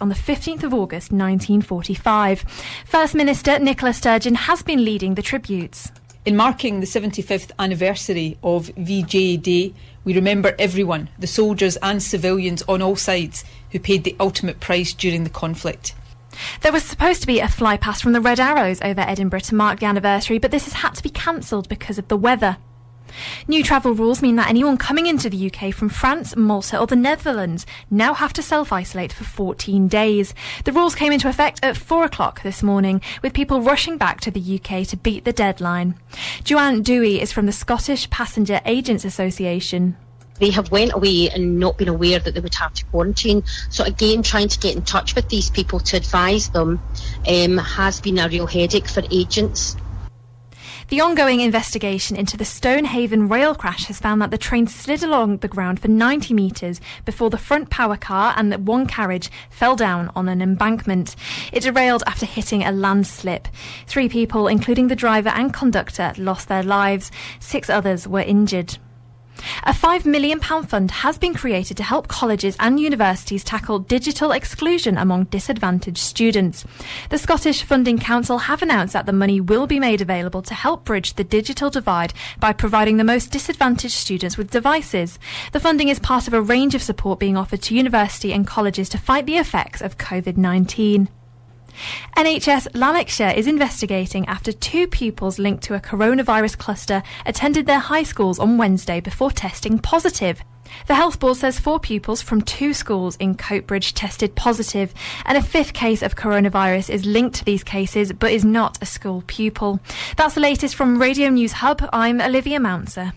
on the 15th of August 1945. First Minister Nicola Sturgeon has been leading the tributes. In marking the 75th anniversary of VJ Day, we remember everyone, the soldiers and civilians on all sides, who paid the ultimate price during the conflict. There was supposed to be a flypast from the Red Arrows over Edinburgh to mark the anniversary, but this has had to be cancelled because of the weather. New travel rules mean that anyone coming into the UK from France, Malta, or the Netherlands now have to self isolate for 14 days. The rules came into effect at 4 o'clock this morning, with people rushing back to the UK to beat the deadline. Joanne Dewey is from the Scottish Passenger Agents Association they have went away and not been aware that they would have to quarantine. So again, trying to get in touch with these people to advise them um, has been a real headache for agents. The ongoing investigation into the Stonehaven rail crash has found that the train slid along the ground for 90 metres before the front power car and that one carriage fell down on an embankment. It derailed after hitting a landslip. Three people, including the driver and conductor, lost their lives. Six others were injured. A £5 million fund has been created to help colleges and universities tackle digital exclusion among disadvantaged students. The Scottish Funding Council have announced that the money will be made available to help bridge the digital divide by providing the most disadvantaged students with devices. The funding is part of a range of support being offered to university and colleges to fight the effects of COVID 19. NHS Lanarkshire is investigating after two pupils linked to a coronavirus cluster attended their high schools on Wednesday before testing positive. The health board says four pupils from two schools in Coatbridge tested positive, and a fifth case of coronavirus is linked to these cases but is not a school pupil. That's the latest from Radio News Hub. I'm Olivia Mounser.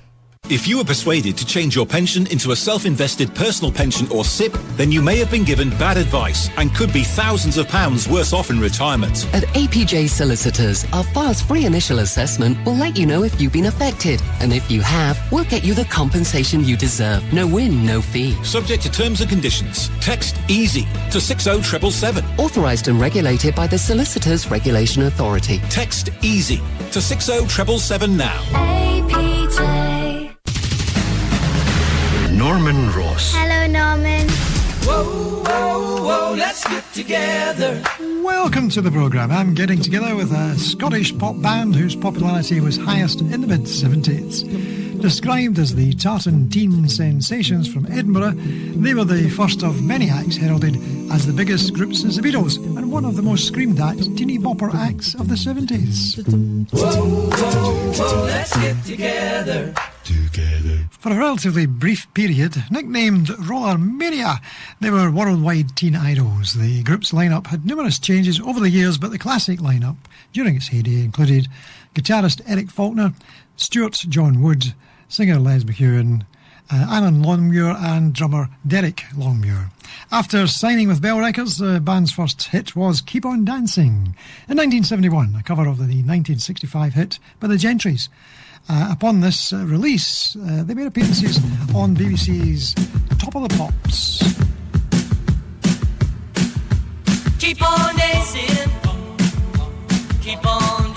If you were persuaded to change your pension into a self-invested personal pension or SIPP, then you may have been given bad advice and could be thousands of pounds worse off in retirement. At APJ Solicitors, our fast free initial assessment will let you know if you've been affected. And if you have, we'll get you the compensation you deserve. No win, no fee. Subject to terms and conditions. Text EASY to 60777. Authorised and regulated by the Solicitors Regulation Authority. Text EASY to 60777 now. APJ. Norman Ross. Hello, Norman. Whoa, whoa, whoa, let's get together. Welcome to the programme. I'm getting together with a Scottish pop band whose popularity was highest in the mid 70s. Described as the tartan teen sensations from Edinburgh, they were the first of many acts heralded as the biggest group since the Beatles and one of the most screamed at teeny bopper acts of the 70s. Whoa, whoa, whoa, let's get together. Together. For a relatively brief period, nicknamed Roller Mania, they were worldwide teen idols. The group's lineup had numerous changes over the years, but the classic lineup during its heyday included guitarist Eric Faulkner, Stuart John Wood, singer Les McKeown, uh, Alan Longmuir, and drummer Derek Longmuir. After signing with Bell Records, the band's first hit was Keep On Dancing. In 1971, a cover of the 1965 hit by the Gentrys. Uh, upon this uh, release, uh, they made appearances on BBC's Top of the Pops. Keep on dancing, keep on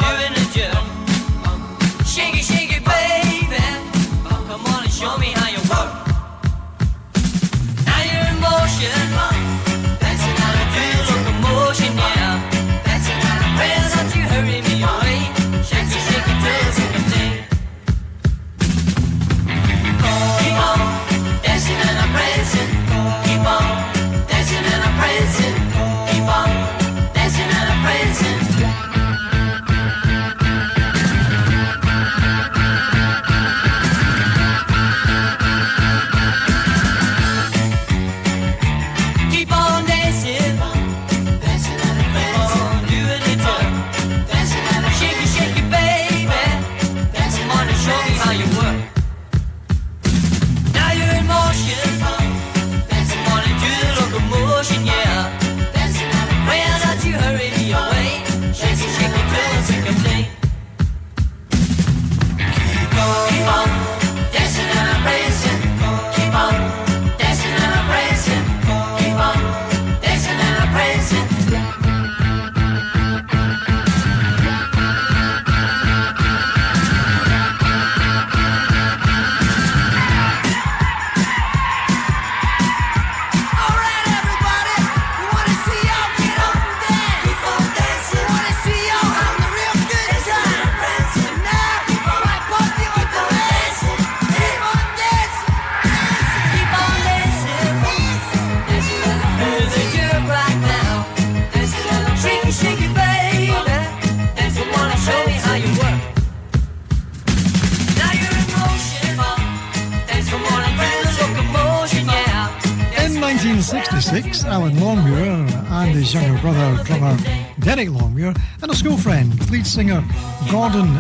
and a school friend, lead singer Gordon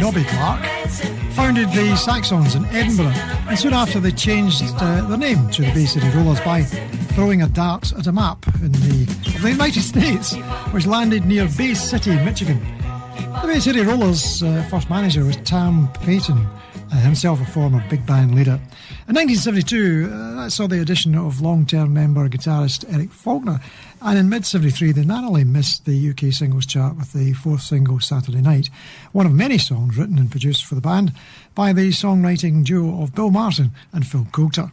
Nobby Clark, founded the Saxons in Edinburgh. And soon after, they changed uh, their name to the Bay City Rollers by throwing a dart at a map in the, the United States, which landed near Bay City, Michigan. The Bay City Rollers' uh, first manager was Tam Paton, himself a former big band leader. In 1972, uh, that saw the addition of long term member guitarist Eric Faulkner, and in mid 73, they narrowly missed the UK singles chart with the fourth single Saturday Night, one of many songs written and produced for the band by the songwriting duo of Bill Martin and Phil Coulter.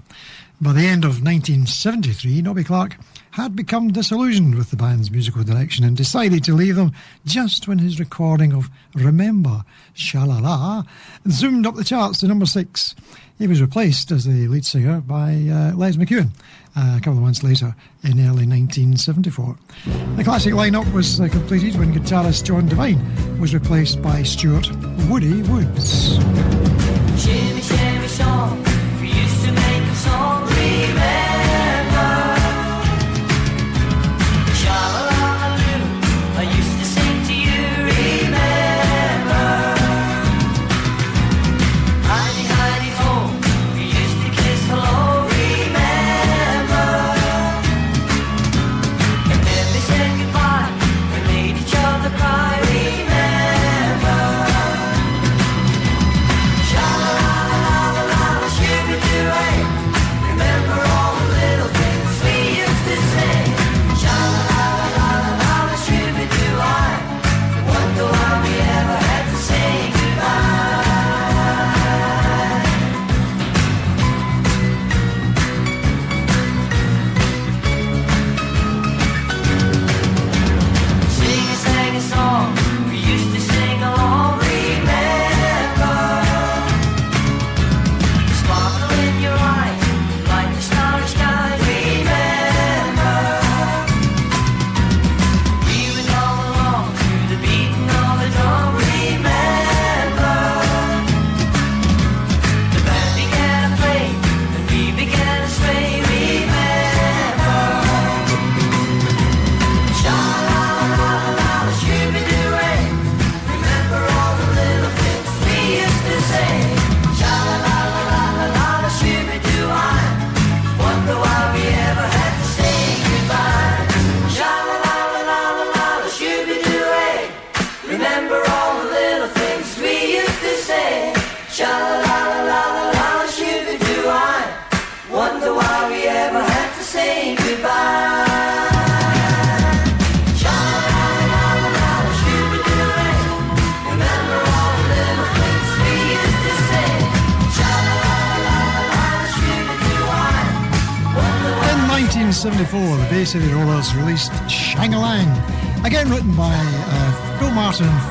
By the end of 1973, Nobby Clark had become disillusioned with the band's musical direction and decided to leave them just when his recording of Remember Sha-La-La zoomed up the charts to number six. He was replaced as the lead singer by uh, Les McKeown uh, a couple of months later in early 1974. The classic lineup was uh, completed when guitarist John Devine was replaced by Stuart Woody Woods. Shimmy,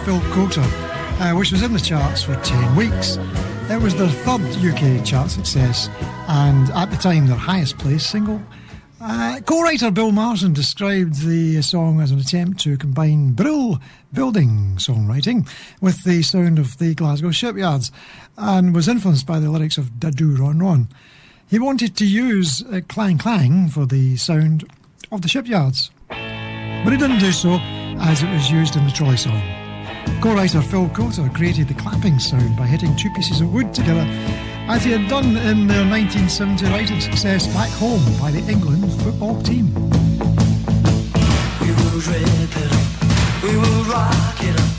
Phil Coulter, uh, which was in the charts for 10 weeks. It was their third UK chart success and at the time their highest placed single. Uh, co-writer Bill Martin described the song as an attempt to combine Brill building songwriting with the sound of the Glasgow shipyards and was influenced by the lyrics of Da Doo Ron Ron. He wanted to use uh, Clang Clang for the sound of the shipyards, but he didn't do so as it was used in the trolley song. Co-writer Phil Coulter created the clapping sound by hitting two pieces of wood together, as he had done in their 1970 writing success Back Home by the England football team. We will rip it up, we will rock it up,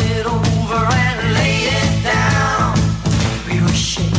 it over and lay it down. We will shake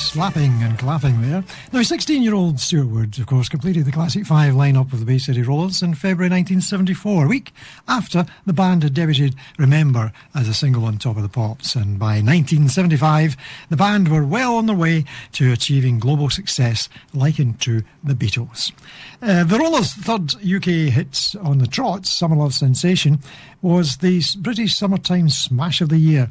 slapping and clapping there. Now, 16 year old Stuart Wood, of course, completed the Classic Five lineup of the Bay City Rollers in February 1974, a week after the band had debuted Remember as a single on Top of the Pops. And by 1975, the band were well on their way to achieving global success, likened to the Beatles. Uh, the Rollers' third UK hit on the trot, Summer Love Sensation, was the British Summertime Smash of the Year.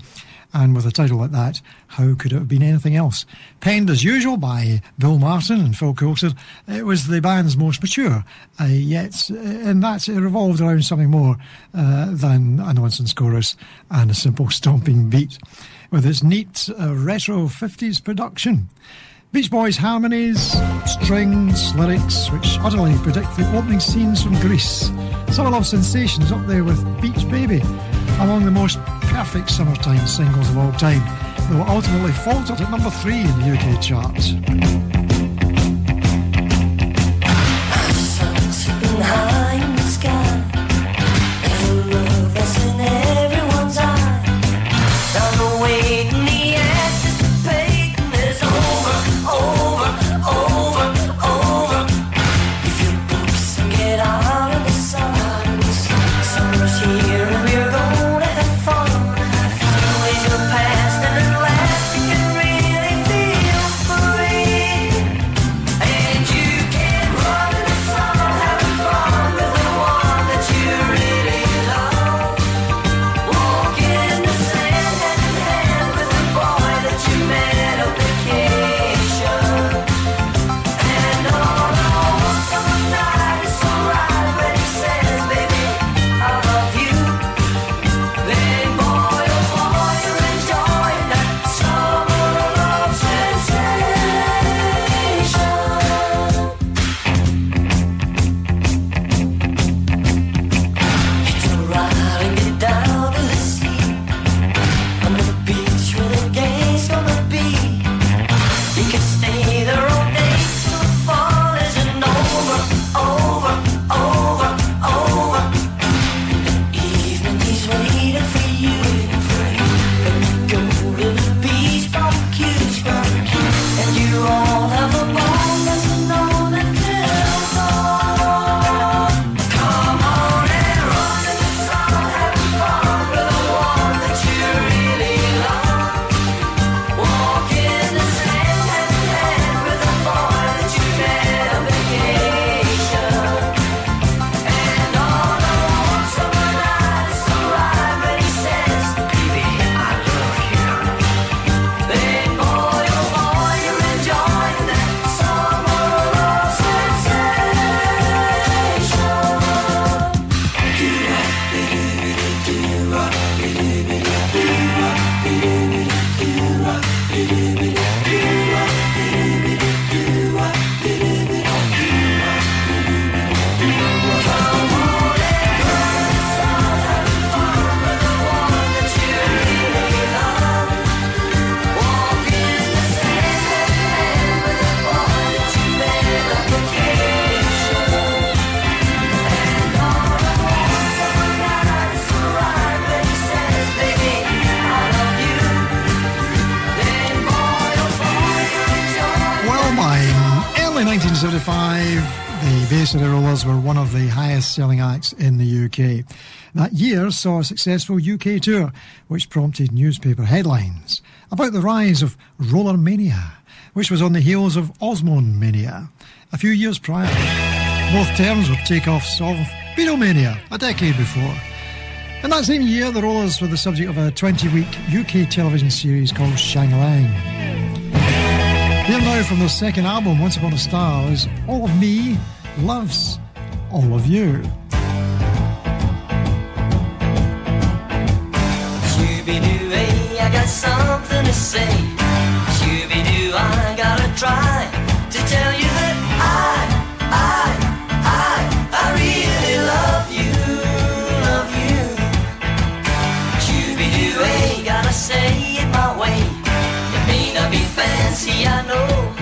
And with a title like that, how could it have been anything else? Penned as usual by Bill Martin and Phil Coulter, it was the band's most mature, uh, yet and in that it revolved around something more uh, than a nonsense chorus and a simple stomping beat, with its neat uh, retro 50s production. Beach Boys harmonies, strings, lyrics, which utterly predict the opening scenes from Grease. Summer Love Sensations up there with Beach Baby, among the most perfect summertime singles of all time, though ultimately faltered at number three in the UK chart. Rollers were one of the highest selling acts in the UK. That year saw a successful UK tour, which prompted newspaper headlines about the rise of roller mania, which was on the heels of Osmond mania a few years prior. Both terms were takeoffs of Beatlemania a decade before. In that same year, the Rollers were the subject of a 20 week UK television series called Shang-Lang. Here now from their second album, Once Upon a Star, is All of Me Loves All of You. I got something to say. Shooby-doo, I gotta try to tell you that I, I, I, I really love you, love you. Shooby-doo, hey, gotta say it my way. May not be fancy, I know,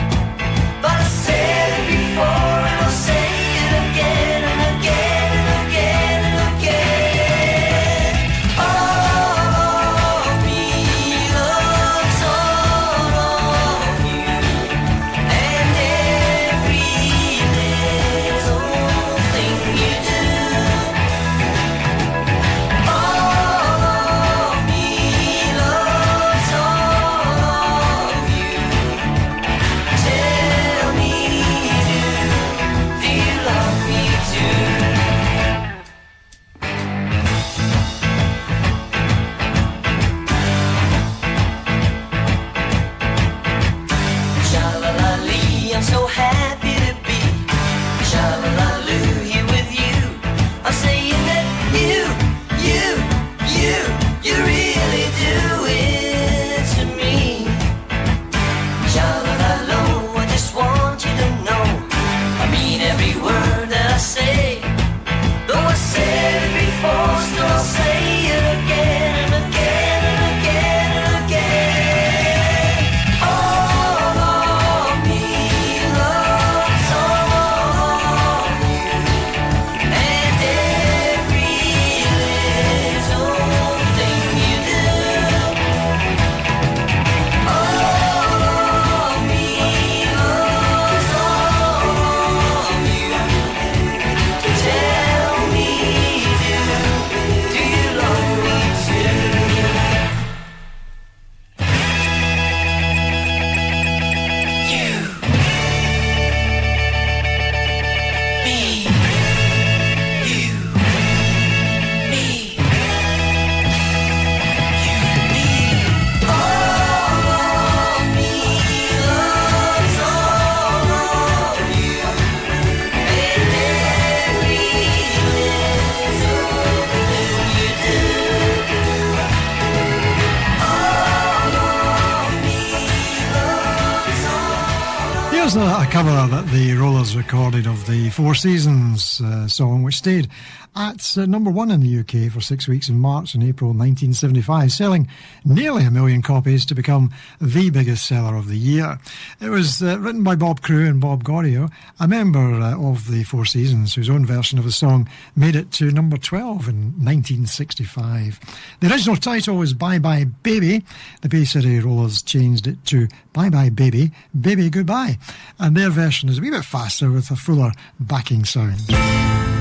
recorded of the Four Seasons uh, song, which stayed at uh, number one in the UK for six weeks in March and April 1975, selling nearly a million copies to become the biggest seller of the year. It was uh, written by Bob Crewe and Bob Gaudio, a member uh, of the Four Seasons, whose own version of the song made it to number 12 in 1965. The original title was Bye Bye Baby. The Bay City Rollers changed it to Bye Bye Baby, Baby Goodbye. And their version is a wee bit faster with a fuller backing sound.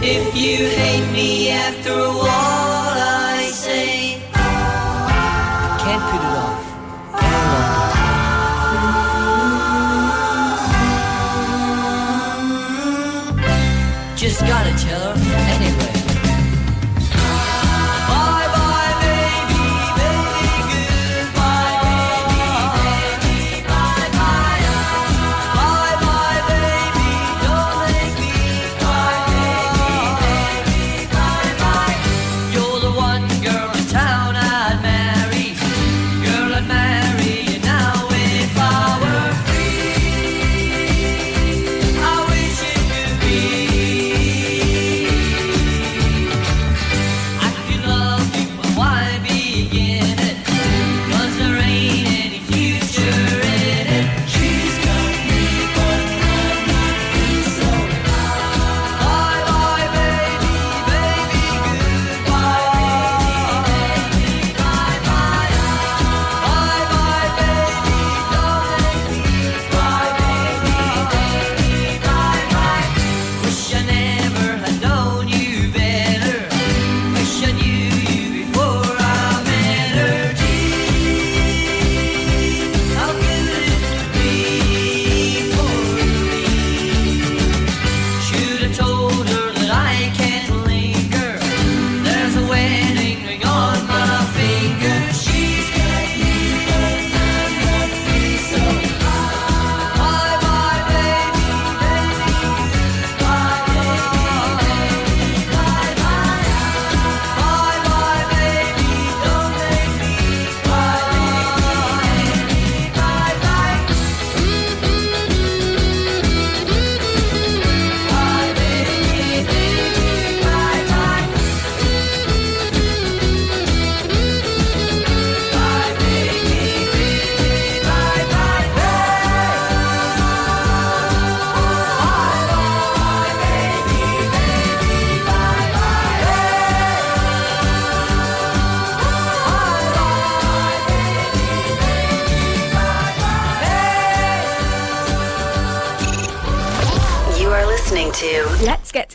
If you hate me after what I say, Can't put it off. just gotta tell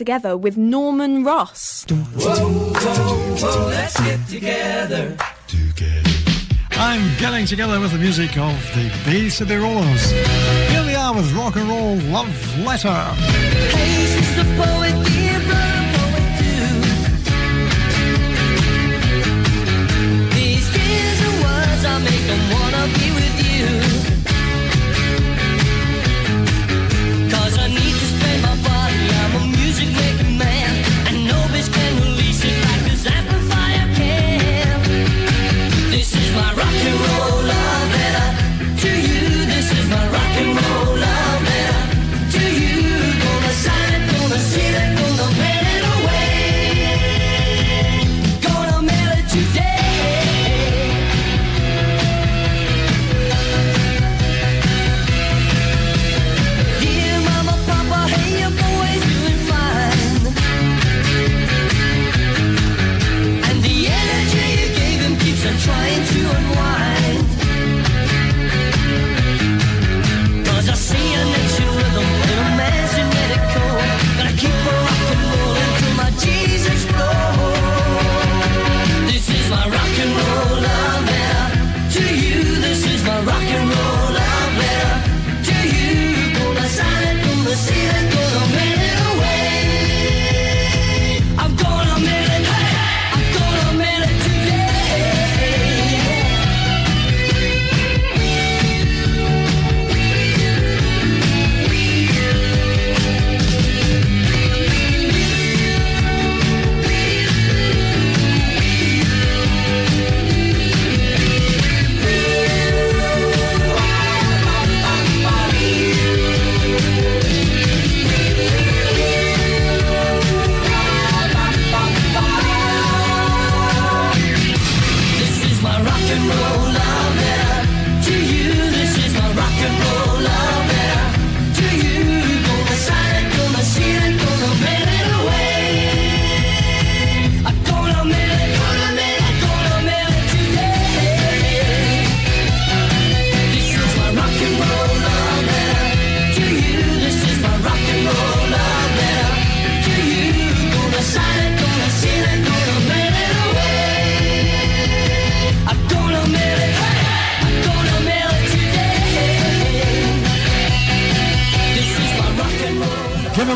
Together with Norman Ross. let's get together. I'm getting together with the music of the Bay City Rollers. Here they are with rock and roll love letter. Hey, she's a poet, dear brother, poet too. These tears and words, I make them wanna be and roll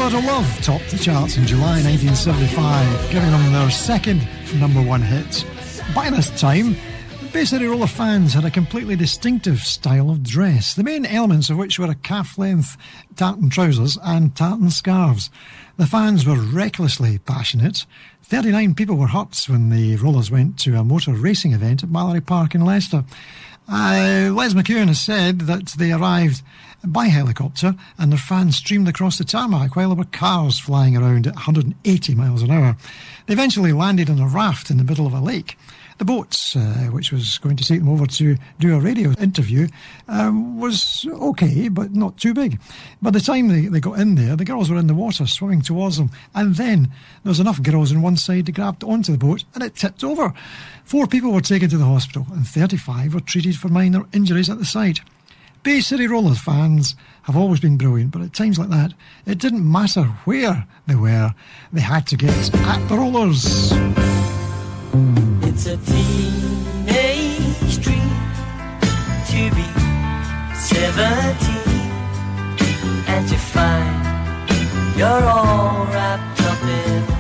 Little Love topped the charts in July 1975, giving them their second number one hit. By this time, the City Roller fans had a completely distinctive style of dress, the main elements of which were a calf length tartan trousers and tartan scarves. The fans were recklessly passionate. 39 people were hurt when the Rollers went to a motor racing event at Mallory Park in Leicester. Uh, Les McKeown has said that they arrived by helicopter and their fans streamed across the tarmac while there were cars flying around at 180 miles an hour. They eventually landed on a raft in the middle of a lake. The boat, uh, which was going to take them over to do a radio interview, um, was okay, but not too big. By the time they, they got in there, the girls were in the water swimming towards them, and then there was enough girls on one side to grab onto the boat, and it tipped over. Four people were taken to the hospital, and 35 were treated for minor injuries at the site. Bay City Rollers fans have always been brilliant, but at times like that, it didn't matter where they were, they had to get at the rollers. It's a teenage dream to be 17 and to find you're all wrapped up in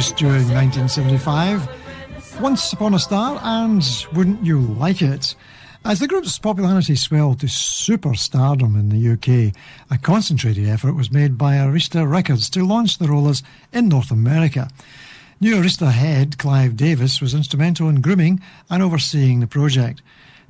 produced during 1975 Once Upon a Star and Wouldn't You Like It? As the group's popularity swelled to superstardom in the UK, a concentrated effort was made by Arista Records to launch the Rollers in North America. New Arista head Clive Davis was instrumental in grooming and overseeing the project.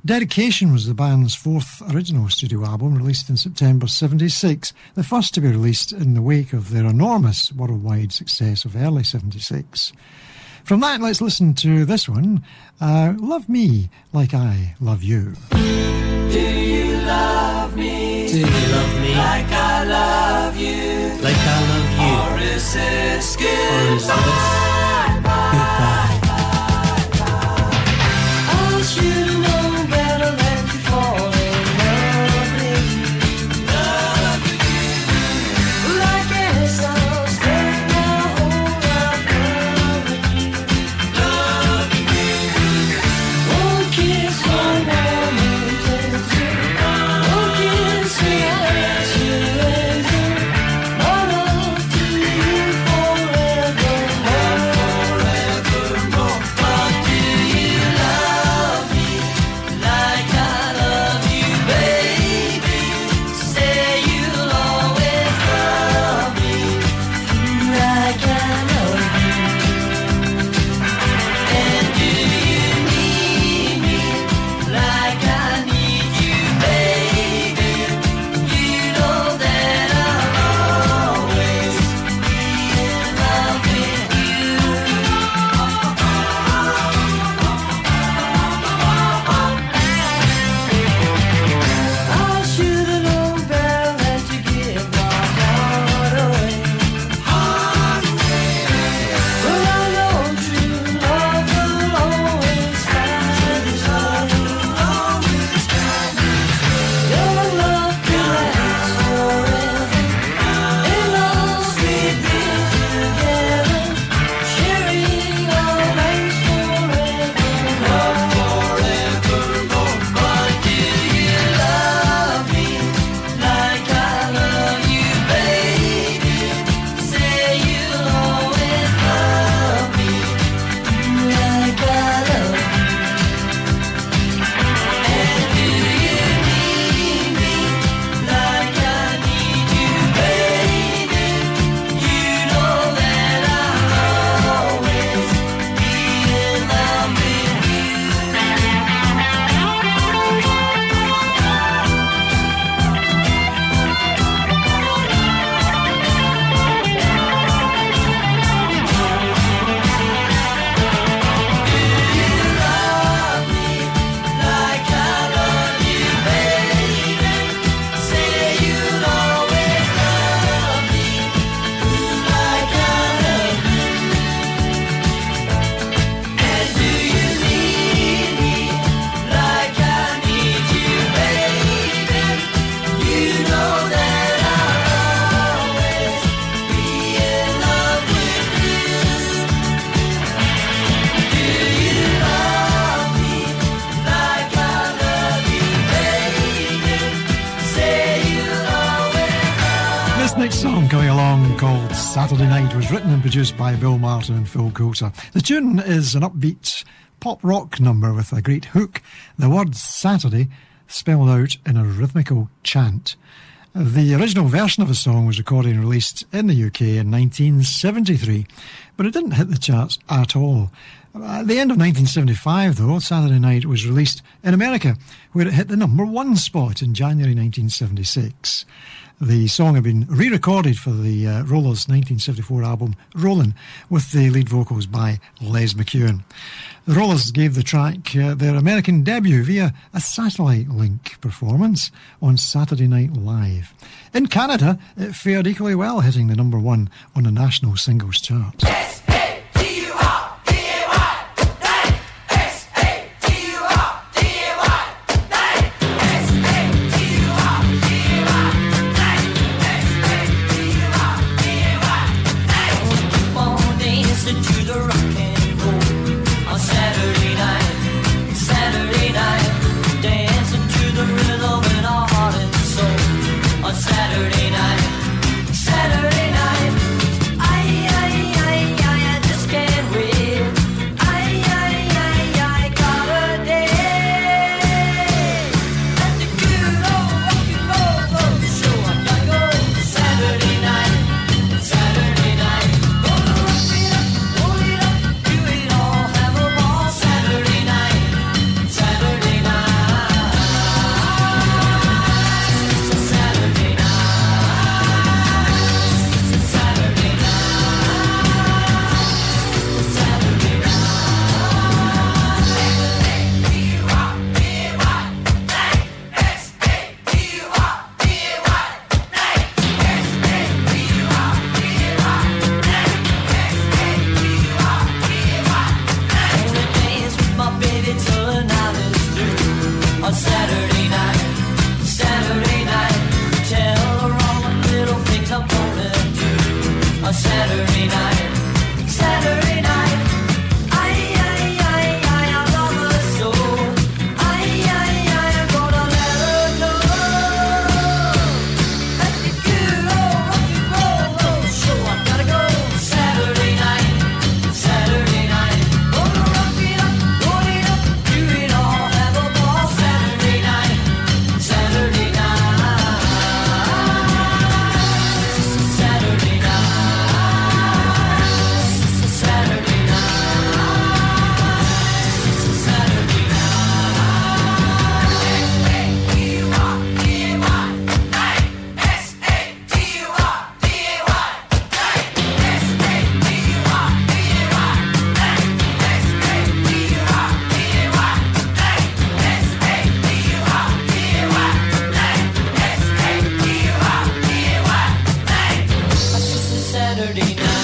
Dedication was the band's fourth original studio album, released in September 76, the first to be released in the wake of their enormous worldwide success of early 76. From that, let's listen to this one uh, Love Me Like I Love You. Do you love me? Do you love me like I love you? like I love Or is this you? Or is goodbye? Saturday Night was written and produced by Bill Martin and Phil Coulter. The tune is an upbeat pop rock number with a great hook. The word Saturday spelled out in a rhythmical chant. The original version of the song was recorded and released in the UK in 1973, but it didn't hit the charts at all. At the end of 1975, though, Saturday Night was released in America, where it hit the number one spot in January 1976. The song had been re recorded for the uh, Rollers' 1974 album Rollin', with the lead vocals by Les McKeown. The Rollers gave the track uh, their American debut via a satellite link performance on Saturday Night Live. In Canada, it fared equally well, hitting the number one on the national singles chart. Saturday night.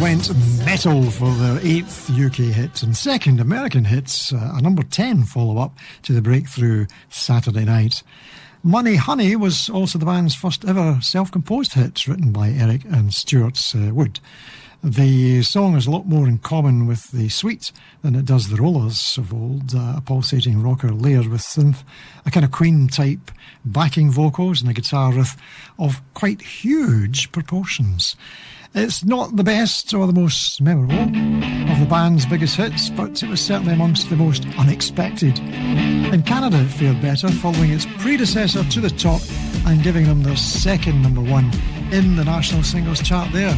Went metal for their eighth UK hit and second American hits, uh, a number 10 follow up to the breakthrough Saturday Night. Money Honey was also the band's first ever self composed hit, written by Eric and Stuart uh, Wood. The song has a lot more in common with the Sweet than it does the Rollers of old, uh, a pulsating rocker layered with synth, a kind of Queen type backing vocals, and a guitar riff of quite huge proportions. It's not the best or the most memorable of the band's biggest hits, but it was certainly amongst the most unexpected. In Canada, it fared better, following its predecessor to the top and giving them their second number one in the national singles chart there.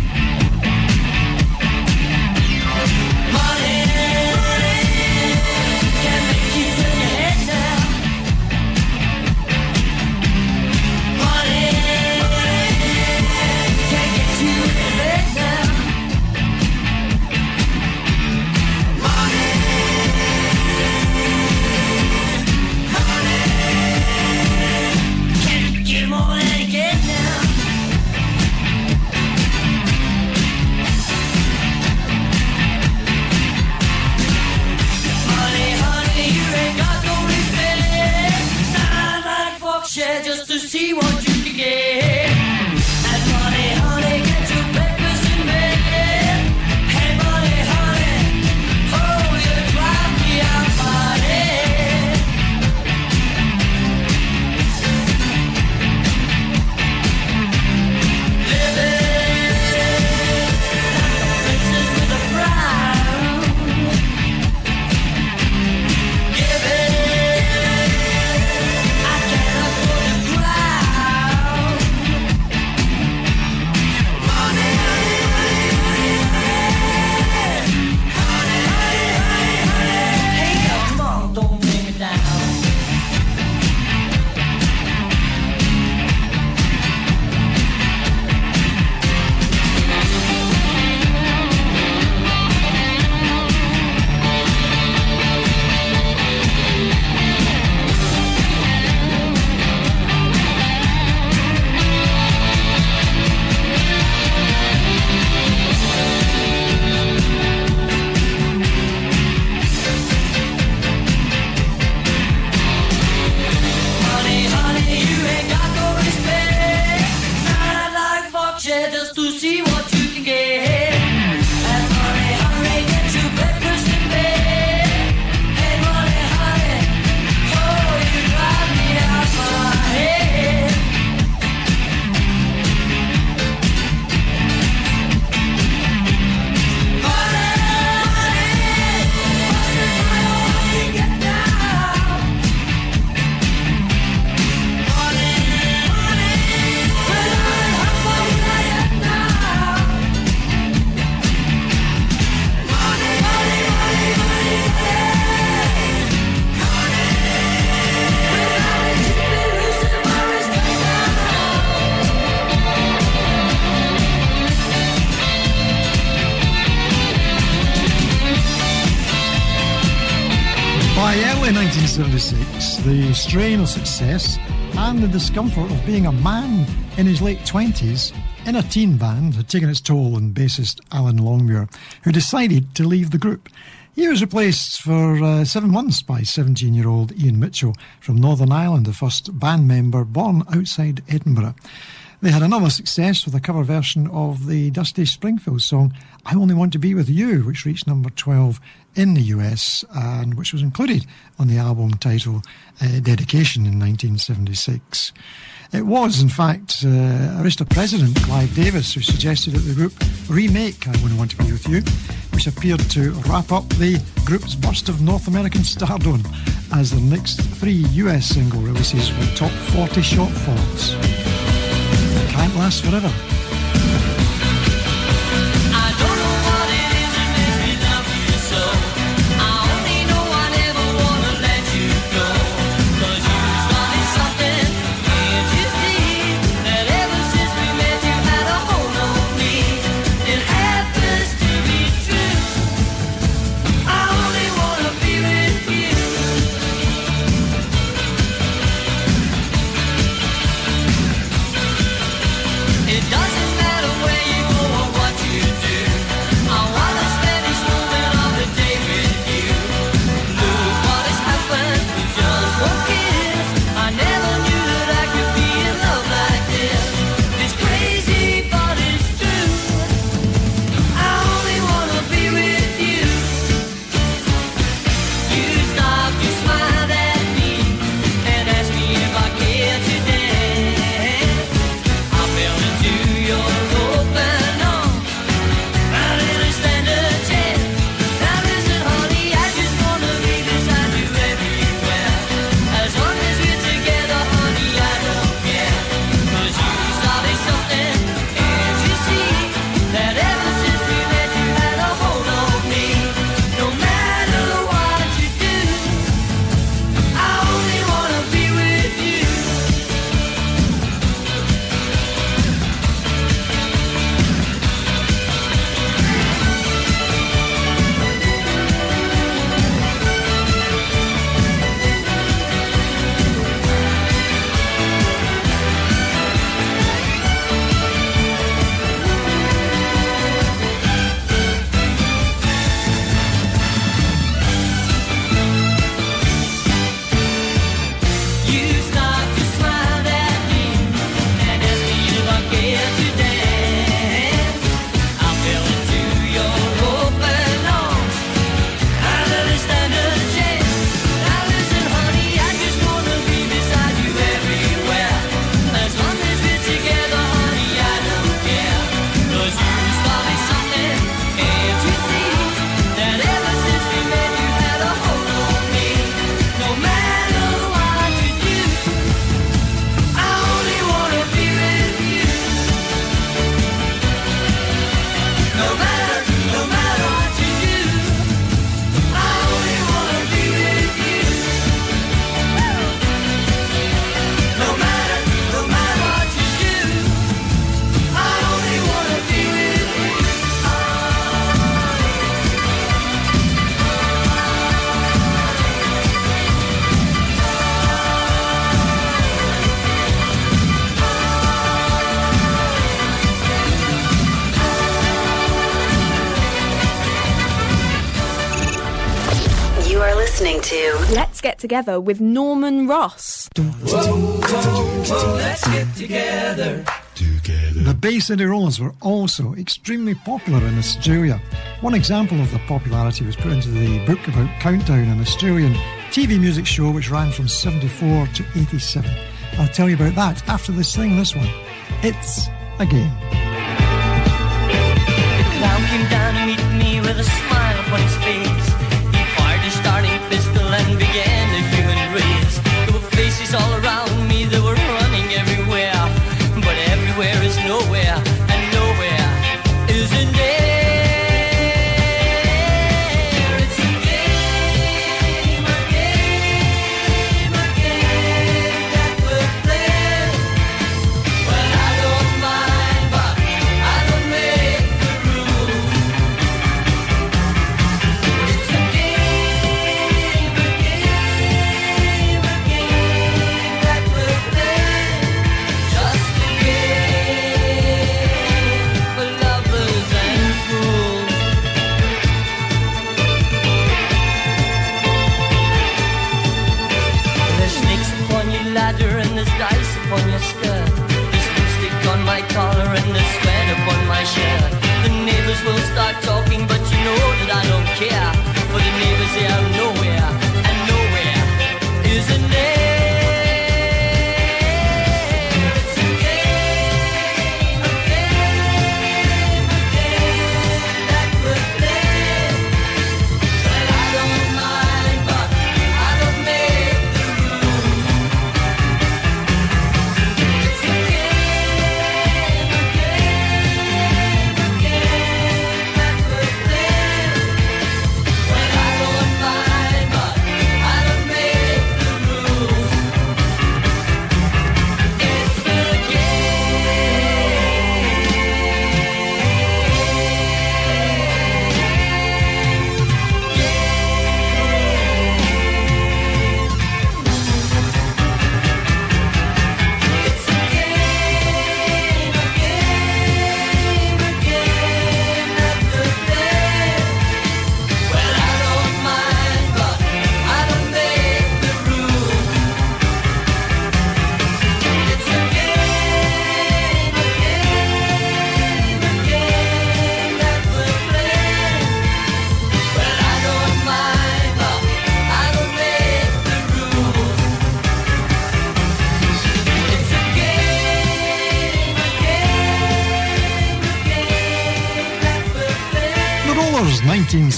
1976, the strain of success and the discomfort of being a man in his late 20s in a teen band had taken its toll on bassist Alan Longmuir, who decided to leave the group. He was replaced for uh, seven months by 17 year old Ian Mitchell from Northern Ireland, the first band member born outside Edinburgh. They had another success with a cover version of the Dusty Springfield song I Only Want to Be With You, which reached number 12 in the US and which was included on the album title uh, Dedication in 1976. It was, in fact, uh, Arista president Clive Davis who suggested that the group remake I Only Want to Be With You, which appeared to wrap up the group's burst of North American stardom as the next three US single releases were top 40 shortfalls. Can't last forever. Get Together with Norman Ross. Whoa, whoa, whoa, let's get together. The Bay City Rollers were also extremely popular in Australia. One example of the popularity was put into the book about Countdown, an Australian TV music show which ran from 74 to 87. I'll tell you about that after this thing, this one. It's a game. The clown came down to meet me with a smile upon his face.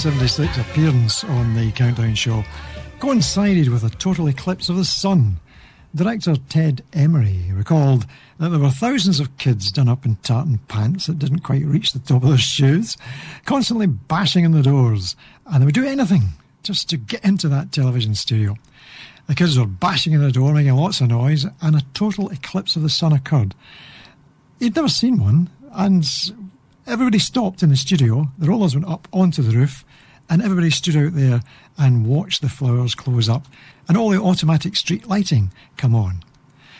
1976 appearance on the Countdown Show coincided with a total eclipse of the sun. Director Ted Emery recalled that there were thousands of kids done up in tartan pants that didn't quite reach the top of their shoes, constantly bashing on the doors, and they would do anything just to get into that television studio. The kids were bashing on the door, making lots of noise, and a total eclipse of the sun occurred. He'd never seen one, and everybody stopped in the studio. The rollers went up onto the roof, and everybody stood out there and watched the flowers close up and all the automatic street lighting come on.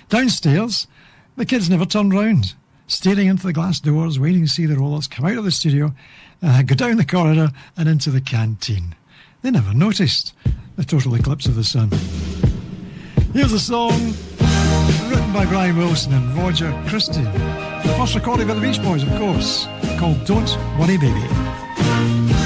Downstairs, the kids never turned round, staring into the glass doors, waiting to see the rollers come out of the studio, uh, go down the corridor, and into the canteen. They never noticed the total eclipse of the sun. Here's a song written by Brian Wilson and Roger Christian. The First recorded by the Beach Boys, of course, called Don't Worry Baby.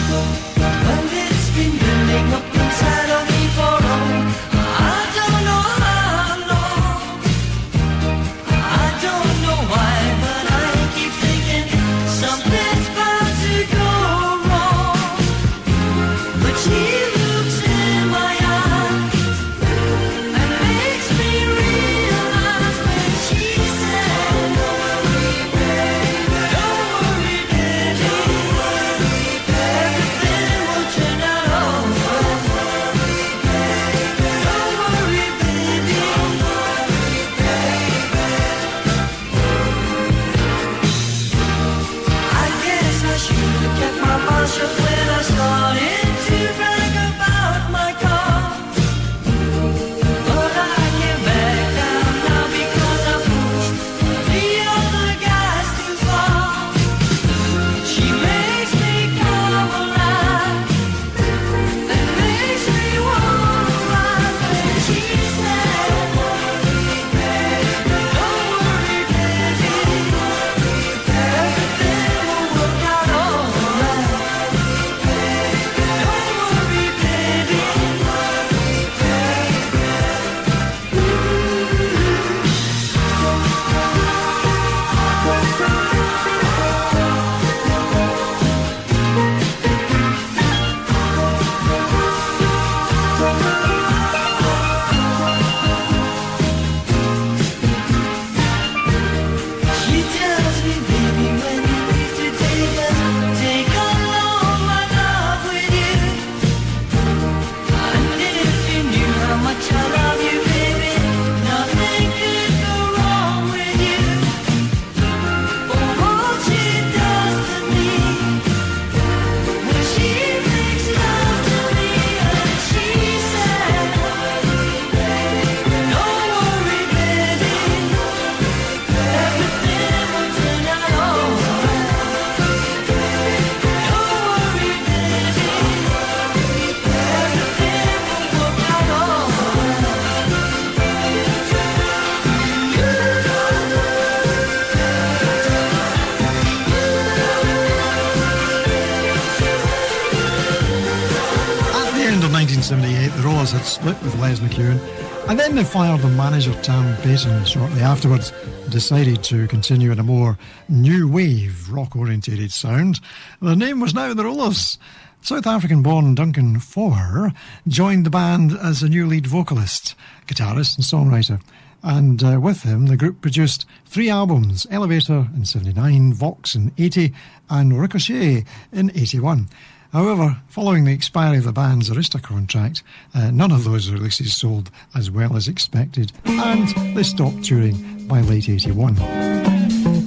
McKeown, and then they fired the manager Tam Paton shortly afterwards, decided to continue in a more new wave, rock orientated sound. Their name was now the Rollers. South African born Duncan Faure joined the band as a new lead vocalist, guitarist, and songwriter. And uh, with him, the group produced three albums Elevator in 79, Vox in 80, and Ricochet in 81. However, following the expiry of the band's Arista contract, uh, none of those releases sold as well as expected, and they stopped touring by late 81.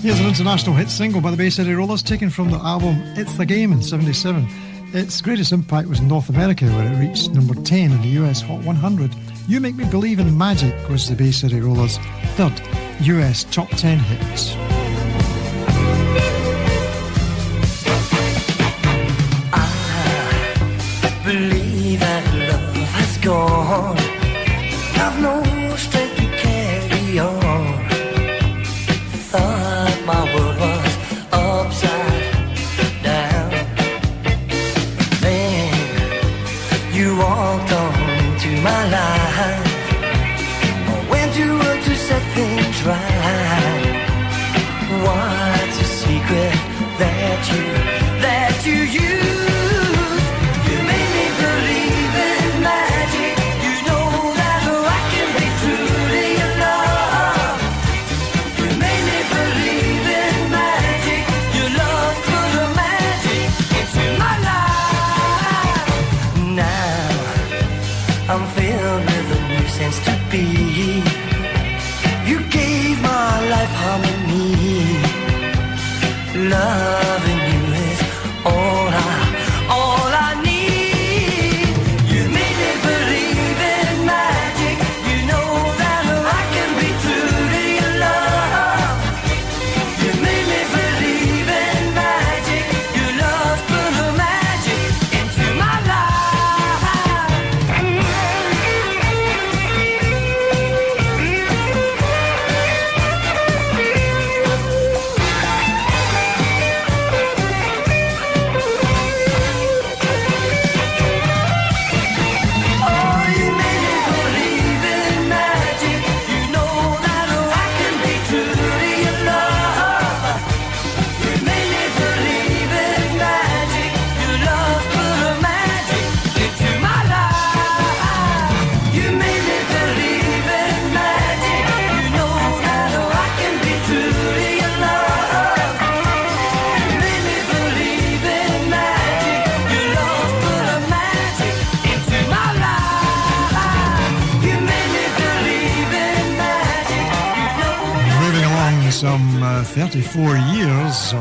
Here's an international hit single by the Bay City Rollers taken from the album It's the Game in 77. Its greatest impact was in North America, where it reached number 10 in the US Hot 100. You Make Me Believe in Magic was the Bay City Rollers' third US top 10 hit. Gone.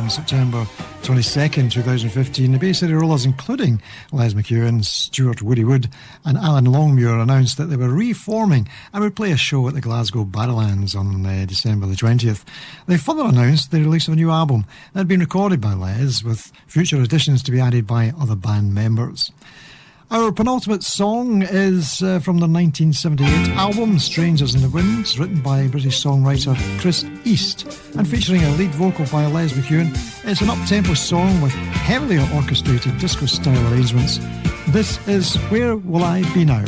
On September 22nd, 2015, the Bay City Rollers, including Les McKeown, Stuart Woody Wood, and Alan Longmuir, announced that they were reforming and would play a show at the Glasgow Barrowlands on uh, December the 20th. They further announced the release of a new album that had been recorded by Les, with future additions to be added by other band members. Our penultimate song is uh, from the 1978 album Strangers in the Wind, written by British songwriter Chris East and featuring a lead vocal by Les McKeown. It's an up-tempo song with heavily orchestrated disco-style arrangements. This is Where Will I Be Now?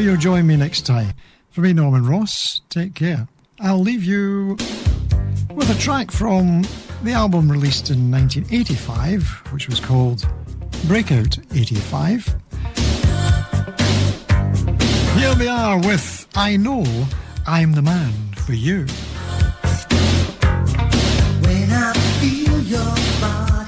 you'll join me next time. For me, Norman Ross, take care. I'll leave you with a track from the album released in 1985, which was called Breakout 85. Here we are with I Know I'm the Man for You. When I feel your body.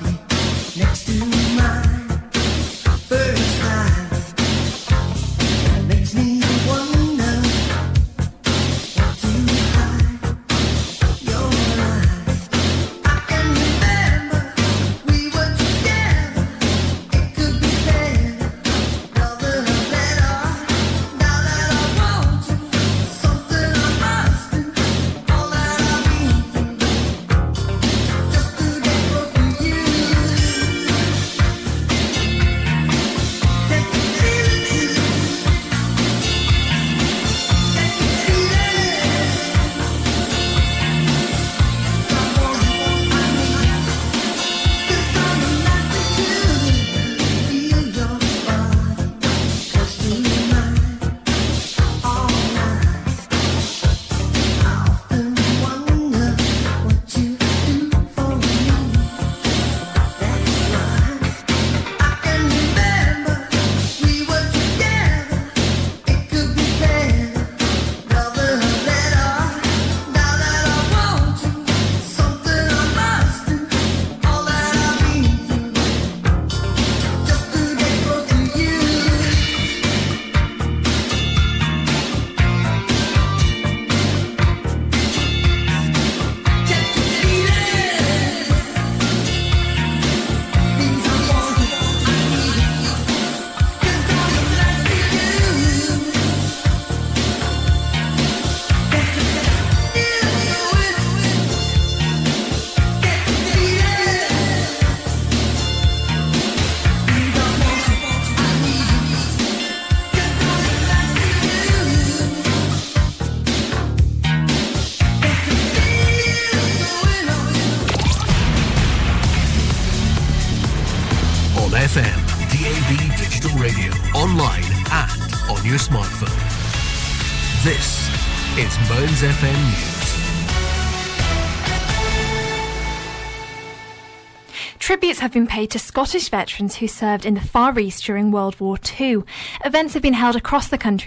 have been paid to Scottish veterans who served in the Far East during World War II. Events have been held across the country